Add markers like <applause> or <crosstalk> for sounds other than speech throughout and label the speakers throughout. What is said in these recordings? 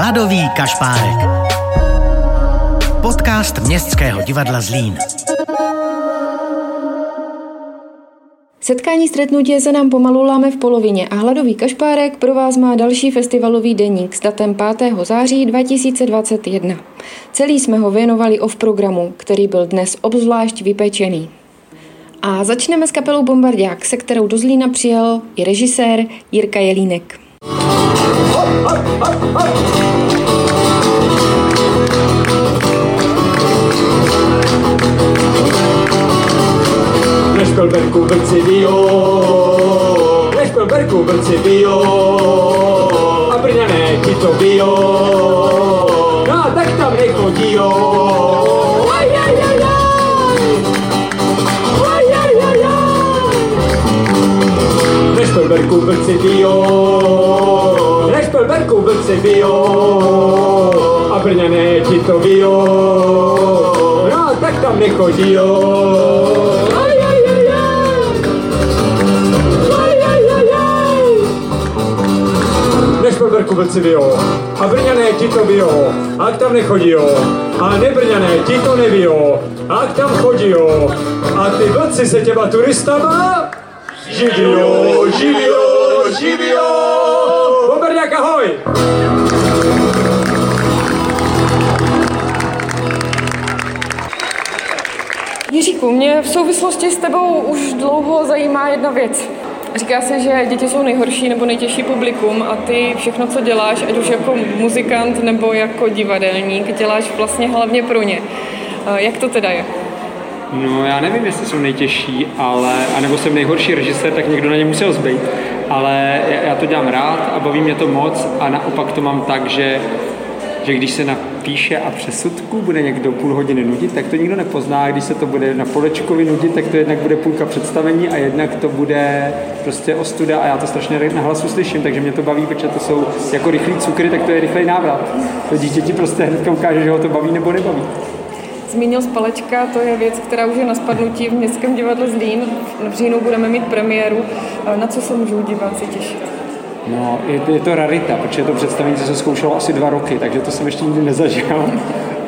Speaker 1: Hladový kašpárek. Podcast Městského divadla Zlín.
Speaker 2: Setkání stretnutí se nám pomalu láme v polovině a Hladový kašpárek pro vás má další festivalový deník s datem 5. září 2021. Celý jsme ho věnovali off programu, který byl dnes obzvlášť vypečený. A začneme s kapelou Bombardák, se kterou do Zlína přijel i režisér Jirka Jelínek.
Speaker 3: Nešpelberku vrci bio, Nešpelberku vrci bio, a Brňané ti to bio, no tak tam nechodí jo. Aj, aj, aj, aj. Aj, aj, aj, aj. Bio, Nešpelberku vrci bio, a ti to bio, no tak tam nechodí. Vrci bio, a Brňané ti to bio, a tam nechodí jo. A nebrňané ti to nevíjo, a tam chodí jo. A ty vlci se těma turistama živio, živio, živio. Bomberňák, ahoj!
Speaker 2: Jiříku, mě v souvislosti s tebou už dlouho zajímá jedna věc. Říká se, že děti jsou nejhorší nebo nejtěžší publikum a ty všechno, co děláš, ať už jako muzikant nebo jako divadelník, děláš vlastně hlavně pro ně. Jak to teda je?
Speaker 4: No já nevím, jestli jsou nejtěžší, ale, anebo jsem nejhorší režisér, tak někdo na ně musel zbejt. Ale já- já to dělám rád a baví mě to moc a naopak to mám tak, že, že když se napíše a přesudku bude někdo půl hodiny nudit, tak to nikdo nepozná. Když se to bude na Polečkovi nudit, tak to jednak bude půlka představení a jednak to bude prostě ostuda a já to strašně na hlasu slyším, takže mě to baví, protože to jsou jako rychlý cukry, tak to je rychlej návrat. To dítě ti prostě hnedka ukáže, že ho to baví nebo nebaví.
Speaker 2: Zmínil Spalečka, to je věc, která už je na spadnutí v Městském divadle Zlín. V říjnu budeme mít premiéru. Na co se můžou diváci těšit?
Speaker 4: No, je, je to rarita, protože to představení se zkoušelo asi dva roky, takže to jsem ještě nikdy nezažil.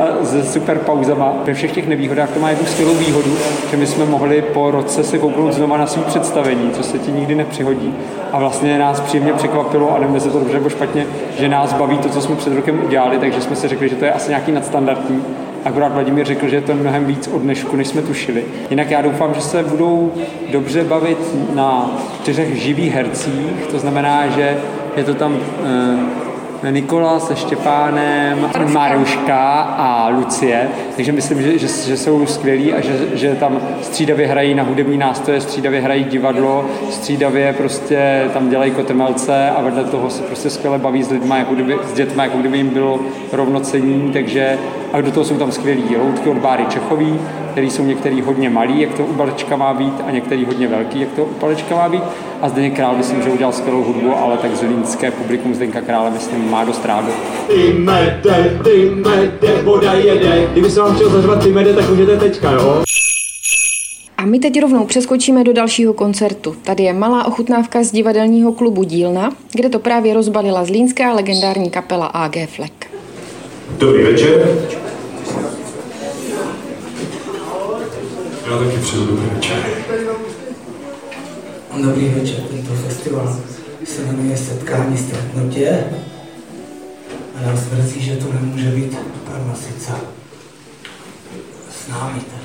Speaker 4: A se super pauzama. Ve všech těch nevýhodách to má jednu skvělou výhodu, že my jsme mohli po roce se kouknout znova na svý představení, co se ti nikdy nepřihodí. A vlastně nás příjemně překvapilo, a nevím, jestli to dobře nebo špatně, že nás baví to, co jsme před rokem udělali, takže jsme si řekli, že to je asi nějaký nadstandardní. Akorát Vladimír řekl, že je to mnohem víc od dnešku, než jsme tušili. Jinak já doufám, že se budou dobře bavit na čtyřech živých hercích, to znamená, že je to tam eh, Nikola se Štěpánem, Maruška a Lucie, takže myslím, že, že, že jsou skvělí a že, že tam střídavě hrají na hudební nástroje, střídavě hrají divadlo, střídavě prostě tam dělají kotrmelce a vedle toho se prostě skvěle baví s lidmi, jako kdyby, s dětmi, jako kdyby jim bylo rovnocení, takže a do toho jsou tam skvělí loutky od Báry Čechový, který jsou některý hodně malý, jak to u Balečka má být, a některý hodně velký, jak to u Balečka má být. A Zdeněk Král, myslím, že udělal skvělou hudbu, ale tak zlínské publikum Zdenka Krále, myslím, má dost rádo.
Speaker 3: Ty mede, ty mede, voda jede. Kdyby se vám chtěl zařvat ty mede, tak můžete teďka, jo?
Speaker 2: A my teď rovnou přeskočíme do dalšího koncertu. Tady je malá ochutnávka z divadelního klubu Dílna, kde to právě rozbalila zlínská legendární kapela AG Fleck.
Speaker 5: Dobrý večer. Já taky přeju dobrý večer.
Speaker 6: Dobrý večer, tento festival se jmenuje Setkání stretnutě a nás mrzí, že tu nemůže být pan Masica s námi teda.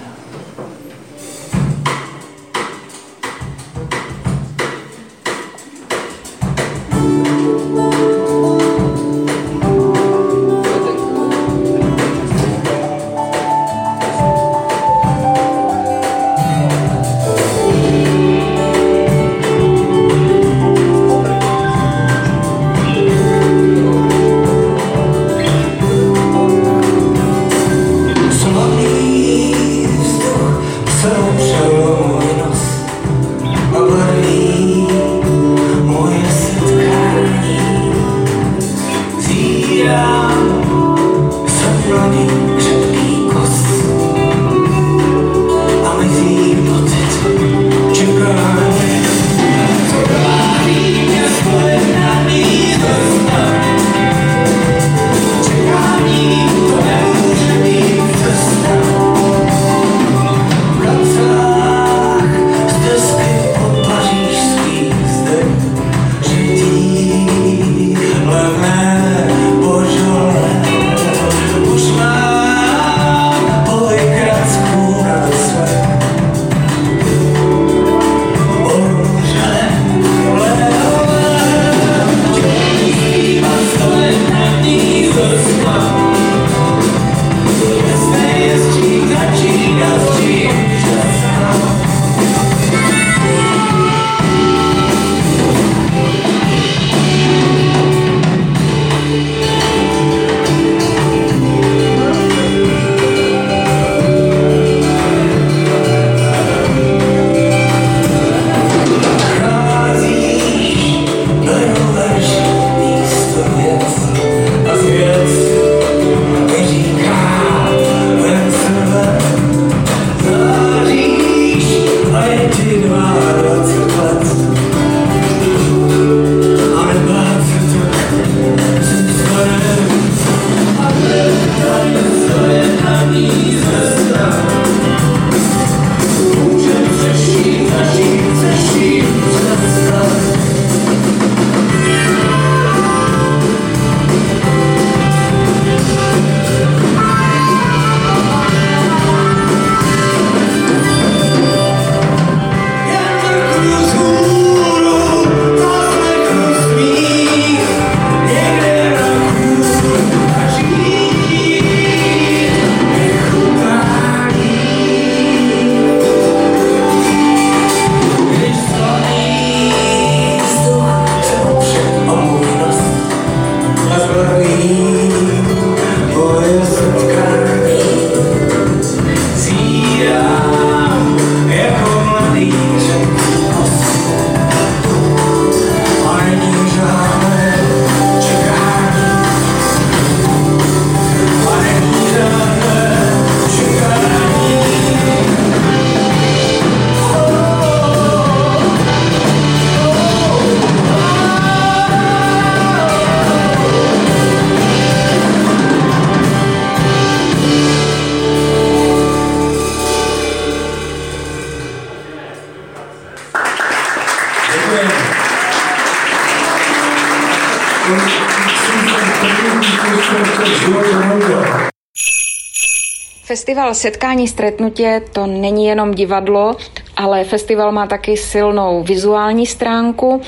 Speaker 7: Festival Setkání stretnutě to není jenom divadlo, ale festival má taky silnou vizuální stránku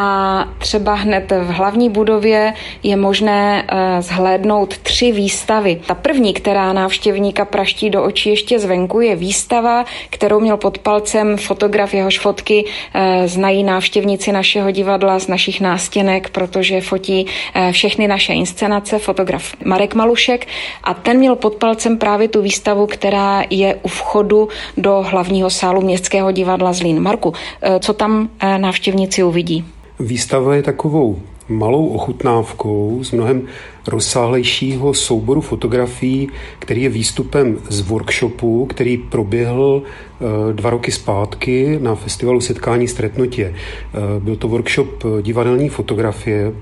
Speaker 7: a třeba hned v hlavní budově je možné eh, zhlédnout tři výstavy. Ta první, která návštěvníka praští do očí ještě zvenku, je výstava, kterou měl pod palcem fotograf, jehož fotky eh, znají návštěvníci našeho divadla z našich nástěnek, protože fotí eh, všechny naše inscenace, fotograf Marek Malušek a ten měl pod palcem právě tu výstavu, která je u vchodu do hlavního sálu Městského divadla Zlín. Marku, co tam návštěvníci uvidí?
Speaker 5: Výstava je takovou malou ochutnávkou z mnohem rozsáhlejšího souboru fotografií, který je výstupem z workshopu, který proběhl eh, dva roky zpátky na festivalu Setkání stretnutě. Eh, byl to workshop divadelní fotografie.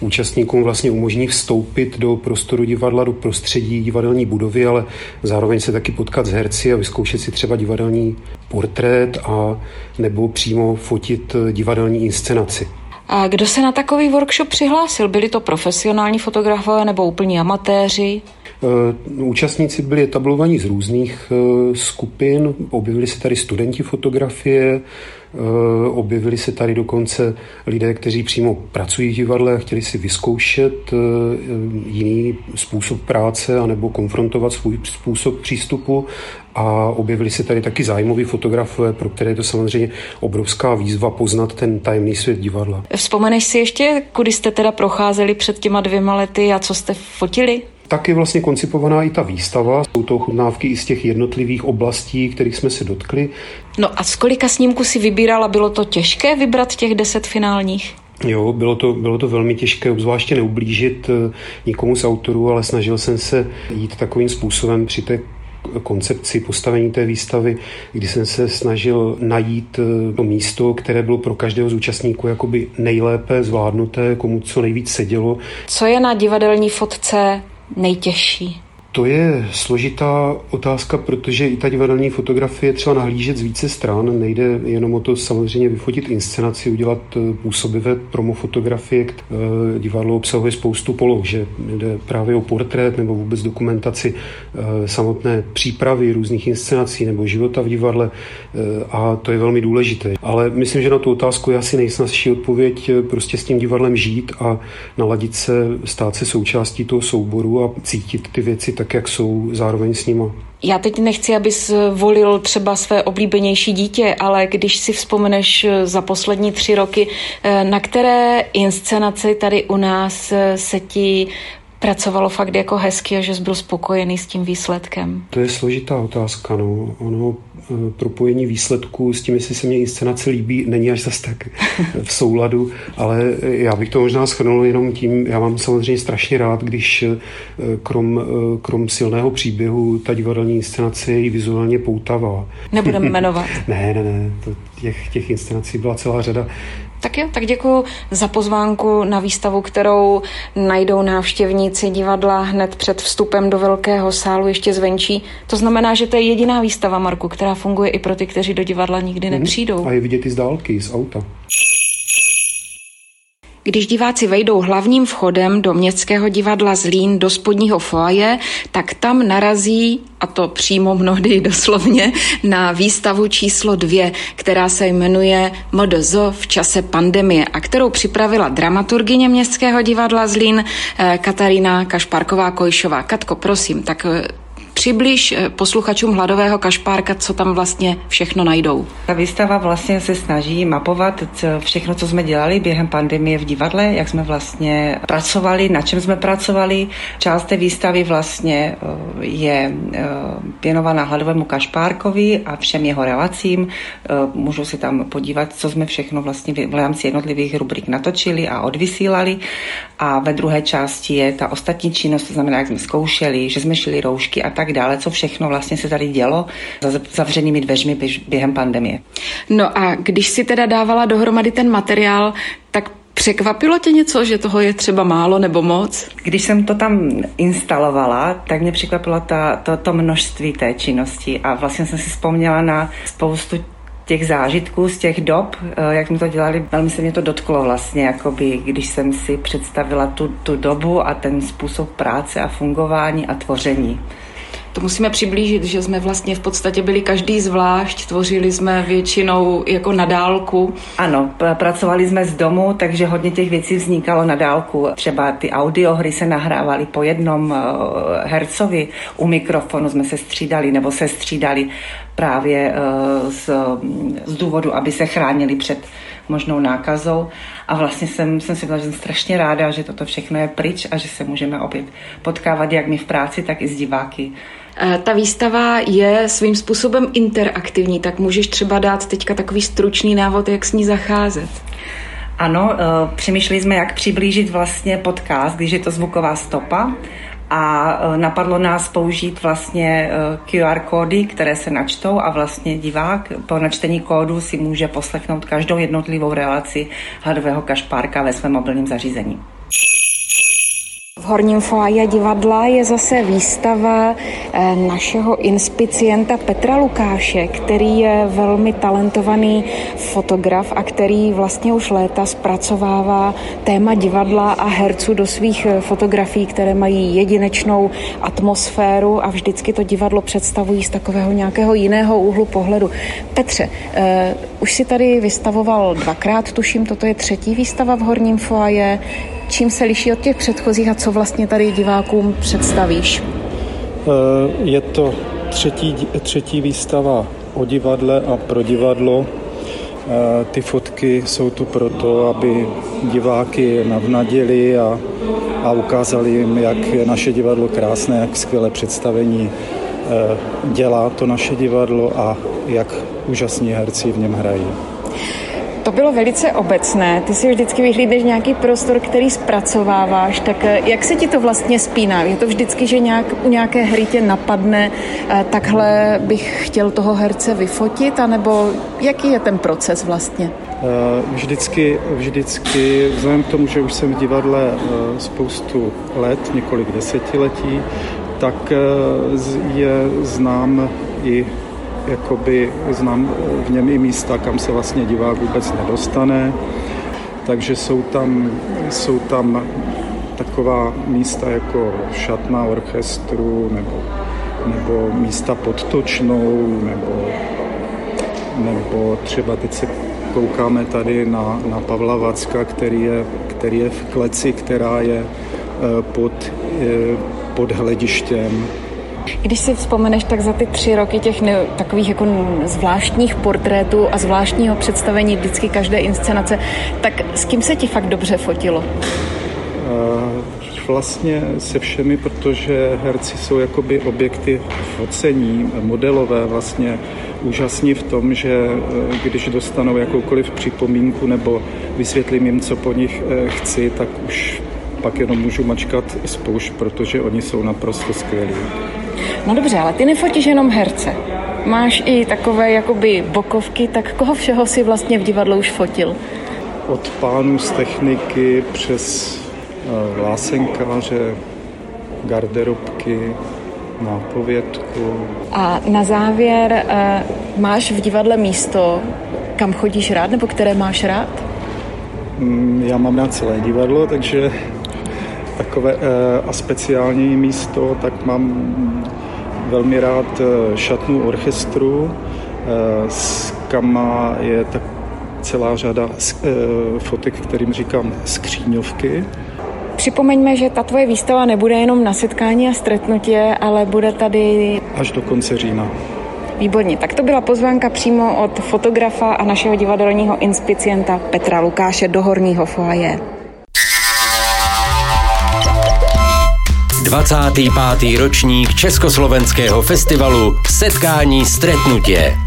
Speaker 5: Účastníkům vlastně umožní vstoupit do prostoru divadla, do prostředí divadelní budovy, ale zároveň se taky potkat s herci a vyzkoušet si třeba divadelní portrét a nebo přímo fotit divadelní inscenaci.
Speaker 7: A kdo se na takový workshop přihlásil? Byli to profesionální fotografové nebo úplní amatéři?
Speaker 5: Eh, účastníci byli etablovaní z různých eh, skupin, objevili se tady studenti fotografie, objevili se tady dokonce lidé, kteří přímo pracují v divadle chtěli si vyzkoušet jiný způsob práce anebo konfrontovat svůj způsob přístupu a objevili se tady taky zájmoví fotografové, pro které je to samozřejmě obrovská výzva poznat ten tajemný svět divadla.
Speaker 7: Vzpomeneš si ještě, kudy jste teda procházeli před těma dvěma lety a co jste fotili?
Speaker 5: Tak je vlastně koncipovaná i ta výstava. Jsou to chutnávky i z těch jednotlivých oblastí, kterých jsme se dotkli.
Speaker 7: No a z kolika snímků si vybírala? Bylo to těžké vybrat těch deset finálních?
Speaker 5: Jo, bylo to, bylo to velmi těžké, obzvláště neublížit eh, nikomu z autorů, ale snažil jsem se jít takovým způsobem při té koncepci postavení té výstavy, kdy jsem se snažil najít eh, to místo, které bylo pro každého z účastníků jakoby nejlépe zvládnuté, komu co nejvíc sedělo.
Speaker 7: Co je na divadelní fotce nejtěžší?
Speaker 5: To je složitá otázka, protože i ta divadelní fotografie třeba nahlížet z více stran. Nejde jenom o to samozřejmě vyfotit inscenaci, udělat eh, působivé promofotografie. Eh, divadlo obsahuje spoustu poloh, že jde právě o portrét nebo vůbec dokumentaci eh, samotné přípravy různých inscenací nebo života v divadle a to je velmi důležité. Ale myslím, že na tu otázku je asi nejsnazší odpověď prostě s tím divadlem žít a naladit se, stát se součástí toho souboru a cítit ty věci tak, jak jsou zároveň s nima.
Speaker 7: Já teď nechci, abys volil třeba své oblíbenější dítě, ale když si vzpomeneš za poslední tři roky, eh, na které inscenace tady u nás eh, se ti pracovalo fakt jako hezky a že jsi byl spokojený s tím výsledkem?
Speaker 5: To je složitá otázka. No. Ono eh, propojení výsledků s tím, jestli se mě inscenace líbí, není až zase tak <laughs> v souladu, ale já bych to možná schrnul jenom tím, já mám samozřejmě strašně rád, když eh, krom, eh, krom silného příběhu ta divadelní inscenace je vizuálně poutavá.
Speaker 7: Nebudeme jmenovat. <laughs>
Speaker 5: ne, ne, ne, to těch, těch inscenací byla celá řada.
Speaker 7: Tak jo, tak děkuji za pozvánku na výstavu, kterou najdou návštěvníci divadla hned před vstupem do velkého sálu ještě zvenčí. To znamená, že to je jediná výstava, Marku, která funguje i pro ty, kteří do divadla nikdy mhm. nepřijdou.
Speaker 5: A je vidět i z dálky, z auta.
Speaker 7: Když diváci vejdou hlavním vchodem do městského divadla Zlín do spodního foaje, tak tam narazí, a to přímo mnohdy <laughs> doslovně, na výstavu číslo dvě, která se jmenuje MDZ v čase pandemie a kterou připravila dramaturgině městského divadla Zlín eh, Katarína Kašparková-Kojšová. Katko, prosím, tak eh, Přibliž eh, posluchačům Hladového kašpárka, co tam vlastně všechno najdou.
Speaker 8: Ta výstava vlastně se snaží mapovat všechno, co jsme dělali během pandemie v divadle, jak jsme vlastně pracovali, na čem jsme pracovali. Část té výstavy vlastně eh, je eh, věnovaná Hladovému kašpárkovi a všem jeho relacím. Můžou se tam podívat, co jsme všechno vlastně v rámci jednotlivých rubrik natočili a odvysílali. A ve druhé části je ta ostatní činnost, to znamená, jak jsme zkoušeli, že jsme šili roušky a tak tak dále, co všechno vlastně se tady dělo za zavřenými dveřmi během pandemie.
Speaker 7: No a když si teda dávala dohromady ten materiál, tak Překvapilo tě něco, že toho je třeba málo nebo moc?
Speaker 8: Když jsem to tam instalovala, tak mě překvapilo ta, to, to množství té činnosti a vlastně jsem si vzpomněla na spoustu těch zážitků z těch dob, eh, jak jsme to dělali, velmi se mě to dotklo vlastně, jakoby, když jsem si představila tu, tu dobu a ten způsob práce a fungování a tvoření.
Speaker 7: To musíme přiblížit, že jsme vlastně v podstatě byli každý zvlášť, tvořili jsme většinou jako na dálku.
Speaker 8: Ano, pracovali jsme z domu, takže hodně těch věcí vznikalo na dálku. Třeba ty audiohry se nahrávaly po jednom eh, hercovi, u mikrofonu jsme se střídali nebo se střídali právě eh, z, z důvodu, aby se chránili před možnou nákazou. A vlastně jsem, jsem si byla, že jsem strašně ráda, že toto všechno je pryč a že se můžeme opět potkávat jak my v práci, tak i s diváky.
Speaker 7: Eh, ta výstava je svým způsobem interaktivní, tak můžeš třeba dát teďka takový stručný návod, jak s ní zacházet.
Speaker 8: Ano, eh, přemýšleli jsme, jak přiblížit vlastně podcast, když je to zvuková stopa a e, napadlo nás použít vlastně e, QR kódy, které se načtou a vlastně divák po načtení kódu si může poslechnout každou jednotlivou relaci hladového kašpárka ve svém mobilním zařízení.
Speaker 7: V Horním foaje divadla je zase výstava eh, našeho inspicienta Petra Lukáše, který je velmi talentovaný fotograf a který vlastně už léta zpracovává téma divadla a herců do svých eh, fotografií, které mají jedinečnou atmosféru a vždycky to divadlo představují z takového nějakého jiného úhlu pohledu. Petře, uh, už si tady vystavoval dvakrát, tuším, toto je třetí výstava v Horním foaje. Čím se liší od těch předchozích a co vlastně tady divákům představíš?
Speaker 9: Eh, je to třetí, třetí výstava o divadle a pro divadlo. Eh, ty fotky jsou tu proto, aby diváky navnadili a, a ukázali jim, jak je naše divadlo krásné, jak skvělé představení eh, dělá to naše divadlo a jak úžasní herci v něm hrají.
Speaker 7: To bylo velice obecné. Ty si vždycky vyhlídneš nějaký prostor, který zpracováváš, tak eh, jak se ti to vlastně spíná? Je to vždycky, že nějak, u nějaké hry tě napadne, eh, takhle bych chtěl toho herce vyfotit, anebo jaký je ten proces vlastně?
Speaker 9: Eh, vždycky, vždycky, vzhledem k tomu, že už jsem v divadle spoustu let, několik desetiletí, tak je znám i jakoby znám v něm i místa, kam se vlastně divák vůbec nedostane. Takže jsou tam, jsou tam taková místa jako šatna orchestru nebo, nebo místa pod točnou nebo, nebo třeba teď se koukáme tady na, na Pavla Vacka, který je, který je v kleci, která je eh, pod, eh, pod hledištěm
Speaker 7: když si vzpomeneš, tak za ty tři roky těch ne, takových jako zvláštních portrétů a zvláštního představení vždycky každé inscenace, tak s kým se ti fakt dobře fotilo?
Speaker 9: Uh, vlastně se všemi, protože herci jsou jakoby objekty focení, modelové vlastně úžasní v tom, že eh, když dostanou jakoukoliv připomínku nebo vysvětlím jim, co po nich eh, chci, tak už pak jenom můžu mačkat spoušť, protože oni jsou naprosto skvělí.
Speaker 7: No dobře, ale ty nefotíš jenom herce. Máš i takové jakoby bokovky, tak koho všeho si vlastně v divadle už fotil?
Speaker 9: Od pánů z techniky přes uh, lásenkáře, garderobky, nápovědku.
Speaker 7: A na závěr, uh, máš v divadle místo, kam chodíš rád, nebo které máš rád?
Speaker 9: Mm, já mám rád celé divadlo, takže takové uh, a speciální místo, tak mám velmi rád eh, šatnu orchestru, eh, s kama je tak celá řada eh, fotek, kterým říkám skříňovky.
Speaker 7: Připomeňme, že ta tvoje výstava nebude jenom na setkání a stretnutě, ale bude tady...
Speaker 9: Až do konce října.
Speaker 7: Výborně, tak to byla pozvánka přímo od fotografa a našeho divadelního inspicienta Petra Lukáše do Horního foaje.
Speaker 10: 25. ročník Československého festivalu Setkání stretnutě.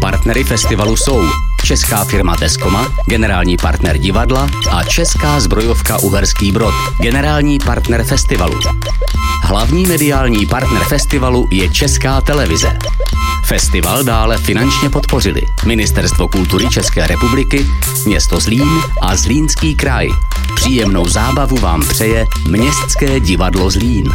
Speaker 10: Partnery festivalu jsou česká firma Deskoma, generální partner divadla a česká zbrojovka Uherský Brod, generální partner festivalu. Hlavní mediální partner festivalu je Česká televize. Festival dále finančně podpořili Ministerstvo kultury České republiky, město Zlín a Zlínský kraj. Příjemnou zábavu vám přeje Městské divadlo Zlín.